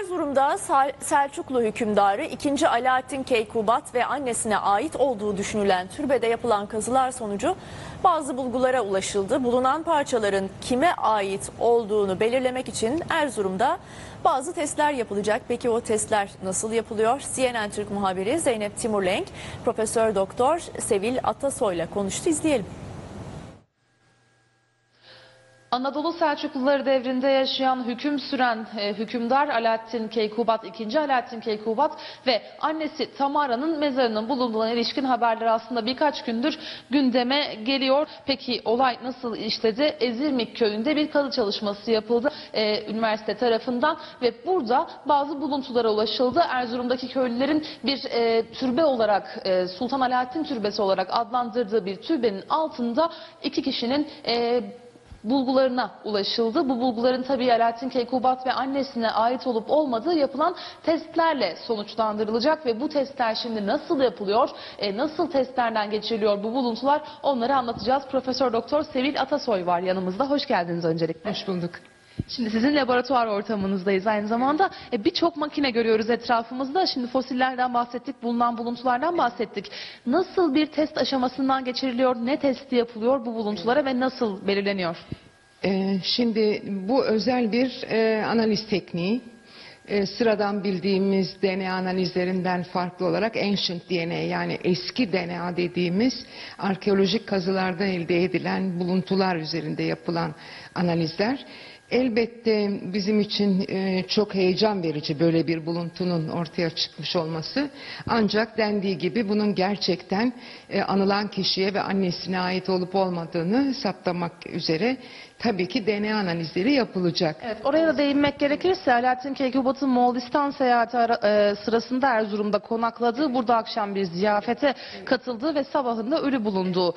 Erzurum'da Sel- Selçuklu hükümdarı 2. Alaaddin Keykubat ve annesine ait olduğu düşünülen türbede yapılan kazılar sonucu bazı bulgulara ulaşıldı. Bulunan parçaların kime ait olduğunu belirlemek için Erzurum'da bazı testler yapılacak. Peki o testler nasıl yapılıyor? CNN Türk muhabiri Zeynep Timurlenk, Profesör Doktor Sevil Atasoy'la konuştu. İzleyelim. Anadolu Selçukluları devrinde yaşayan hüküm süren e, hükümdar Alaaddin Keykubat, 2. Alaaddin Keykubat ve annesi Tamara'nın mezarının bulunduğuna ilişkin haberler aslında birkaç gündür gündeme geliyor. Peki olay nasıl işledi? Ezirmik köyünde bir kazı çalışması yapıldı e, üniversite tarafından ve burada bazı buluntulara ulaşıldı. Erzurum'daki köylülerin bir e, türbe olarak e, Sultan Alaaddin Türbesi olarak adlandırdığı bir türbenin altında iki kişinin e, bulgularına ulaşıldı. Bu bulguların tabii Alaaddin Keykubat ve annesine ait olup olmadığı yapılan testlerle sonuçlandırılacak ve bu testler şimdi nasıl yapılıyor, e, nasıl testlerden geçiriliyor bu buluntular onları anlatacağız. Profesör Doktor Sevil Atasoy var yanımızda. Hoş geldiniz öncelikle. Hoş bulduk. Şimdi sizin laboratuvar ortamınızdayız aynı zamanda. E, Birçok makine görüyoruz etrafımızda. Şimdi fosillerden bahsettik, bulunan buluntulardan bahsettik. Nasıl bir test aşamasından geçiriliyor, ne testi yapılıyor bu buluntulara ve nasıl belirleniyor? Ee, şimdi bu özel bir e, analiz tekniği. Ee, sıradan bildiğimiz DNA analizlerinden farklı olarak ancient DNA yani eski DNA dediğimiz arkeolojik kazılarda elde edilen buluntular üzerinde yapılan analizler. Elbette bizim için e, çok heyecan verici böyle bir buluntunun ortaya çıkmış olması. Ancak dendiği gibi bunun gerçekten e, anılan kişiye ve annesine ait olup olmadığını saptamak üzere tabii ki DNA analizleri yapılacak. Evet, oraya da değinmek gerekirse Alaaddin Keykubat'ın Moğolistan seyahati e, sırasında Erzurum'da konakladığı, burada akşam bir ziyafete katıldığı ve sabahında ölü bulunduğu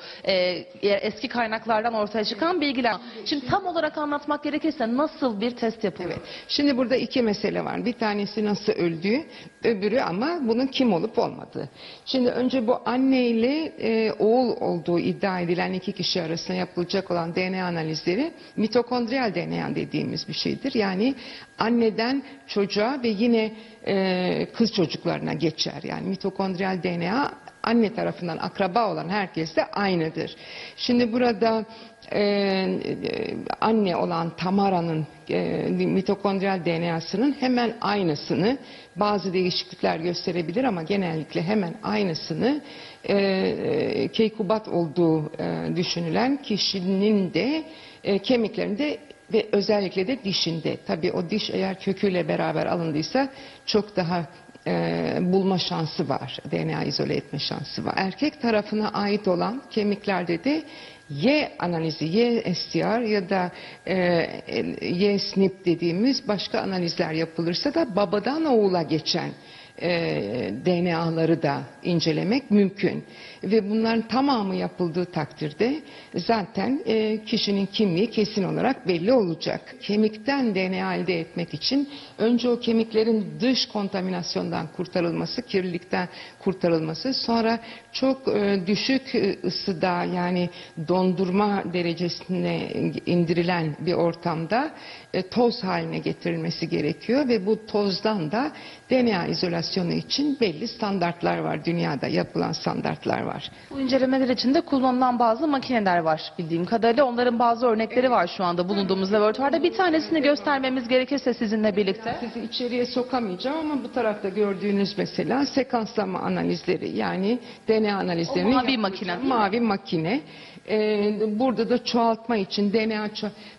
eski kaynaklardan ortaya çıkan bilgiler. Şimdi tam olarak anlatmak gerekirse nasıl bir test yapıldı? Evet. Şimdi burada iki mesele var. Bir tanesi nasıl öldüğü, öbürü ama bunun kim olup olmadığı. Şimdi önce bu anne ile e, oğul olduğu iddia edilen iki kişi arasında yapılacak olan DNA analizleri mitokondriyal DNA dediğimiz bir şeydir. Yani anneden çocuğa ve yine e, kız çocuklarına geçer. Yani mitokondriyal DNA anne tarafından akraba olan herkeste aynıdır. Şimdi burada e, anne olan Tamara'nın e, mitokondriyal DNA'sının hemen aynısını bazı değişiklikler gösterebilir ama genellikle hemen aynısını e, e, Keykubat olduğu e, düşünülen kişinin de e, kemiklerinde ve özellikle de dişinde. Tabii o diş eğer köküyle beraber alındıysa çok daha e, bulma şansı var. DNA izole etme şansı var. Erkek tarafına ait olan kemiklerde de Y analizi, Y STR ya da e, Y SNP dediğimiz başka analizler yapılırsa da babadan oğula geçen e, DNA'ları da incelemek mümkün. Ve bunların tamamı yapıldığı takdirde zaten e, kişinin kimliği kesin olarak belli olacak. Kemikten DNA elde etmek için önce o kemiklerin dış kontaminasyondan kurtarılması, kirlilikten kurtarılması, sonra çok e, düşük e, ısıda yani dondurma derecesine indirilen bir ortamda e, toz haline getirilmesi gerekiyor ve bu tozdan da DNA izolasyonu için belli standartlar var. Dünyada yapılan standartlar var. Bu incelemeler için de kullanılan bazı makineler var bildiğim kadarıyla. Onların bazı örnekleri var şu anda bulunduğumuz laboratuvarda. Bir tanesini göstermemiz gerekirse sizinle birlikte. Sizi içeriye sokamayacağım ama bu tarafta gördüğünüz mesela sekanslama analizleri yani DNA analizlerini O mavi makine? Mavi makine. Ee, burada da çoğaltma için DNA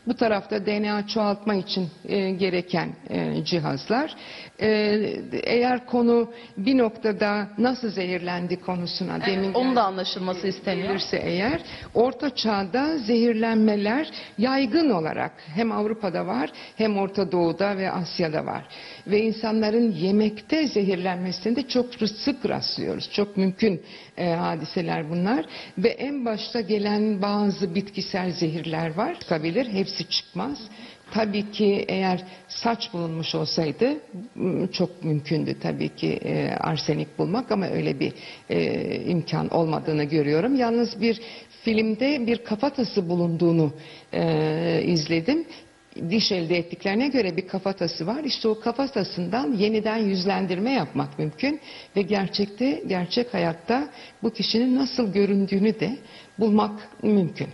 bu tarafta DNA çoğaltma için e, gereken e, cihazlar. Ee, eğer konu bir noktada nasıl zehirlendi konusuna demin Onun da anlaşılması isteniyor. gelirse eğer Orta Çağ'da zehirlenmeler yaygın olarak hem Avrupa'da var hem Orta Doğu'da ve Asya'da var. Ve insanların yemekte zehirlenmesinde çok sık rastlıyoruz. Çok mümkün e, hadiseler bunlar. Ve en başta gelen bazı bitkisel zehirler var. Çıkabilir. Hepsi çıkmaz. Tabii ki eğer saç bulunmuş olsaydı çok mümkündü tabii ki e, arsenik bulmak ama öyle bir e, imkan olmadığını görüyorum. Yalnız bir filmde bir kafatası bulunduğunu e, izledim. Diş elde ettiklerine göre bir kafatası var. İşte o kafatasından yeniden yüzlendirme yapmak mümkün ve gerçekte, gerçek hayatta bu kişinin nasıl göründüğünü de bulmak mümkün.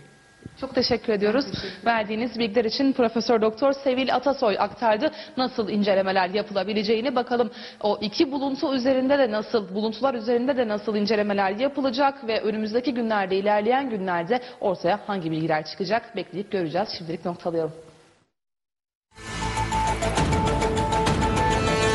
Çok teşekkür ediyoruz. Verdiğiniz bilgiler için Profesör Doktor Sevil Atasoy aktardı. Nasıl incelemeler yapılabileceğini bakalım. O iki buluntu üzerinde de nasıl, buluntular üzerinde de nasıl incelemeler yapılacak ve önümüzdeki günlerde, ilerleyen günlerde ortaya hangi bilgiler çıkacak bekleyip göreceğiz. Şimdilik noktalayalım.